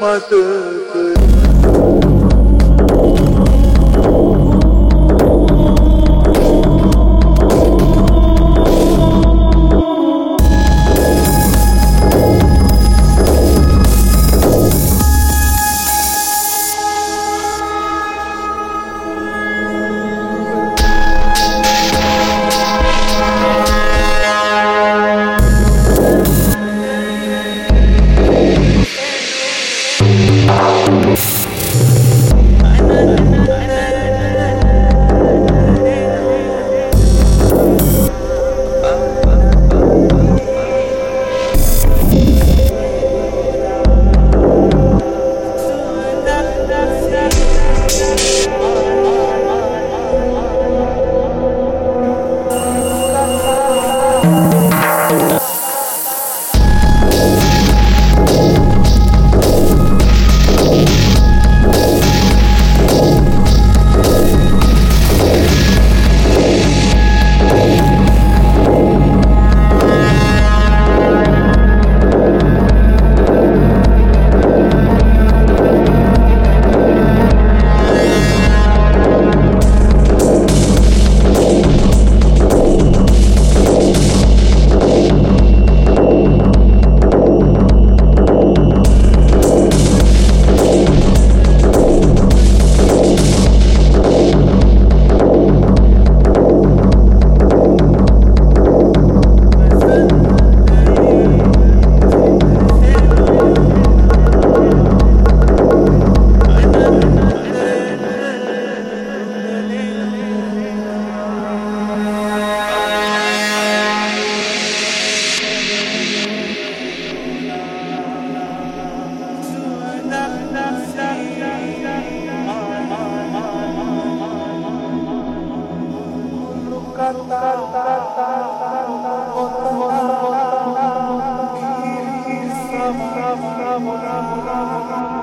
Mata Thank you.